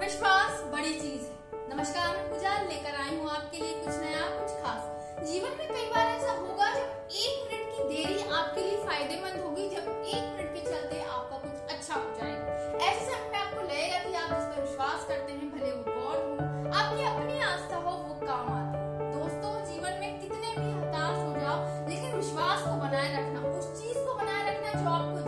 विश्वास बड़ी चीज़ है। नमस्कार मैं पूजा लेकर आई हूँ आपके लिए कुछ नया, कुछ खास। जीवन में कई बार ऐसा होगा जब एक मिनट की देरी आपके लिए फ़ायदेमंद होगी, जब एक मिनट के चलते आपका कुछ अच्छा हो जाएगा। ऐसे समय में आपको लगेगा कि आप जिस पर विश्वास करते हैं, भले वो गॉड हो आपकी अपनी आस्था हो, वो काम आते दोस्तों, जीवन में कितने भी हताश हो जाओ, लेकिन विश्वास को बनाए रखना, उस चीज़ को बनाए रखना जो आपको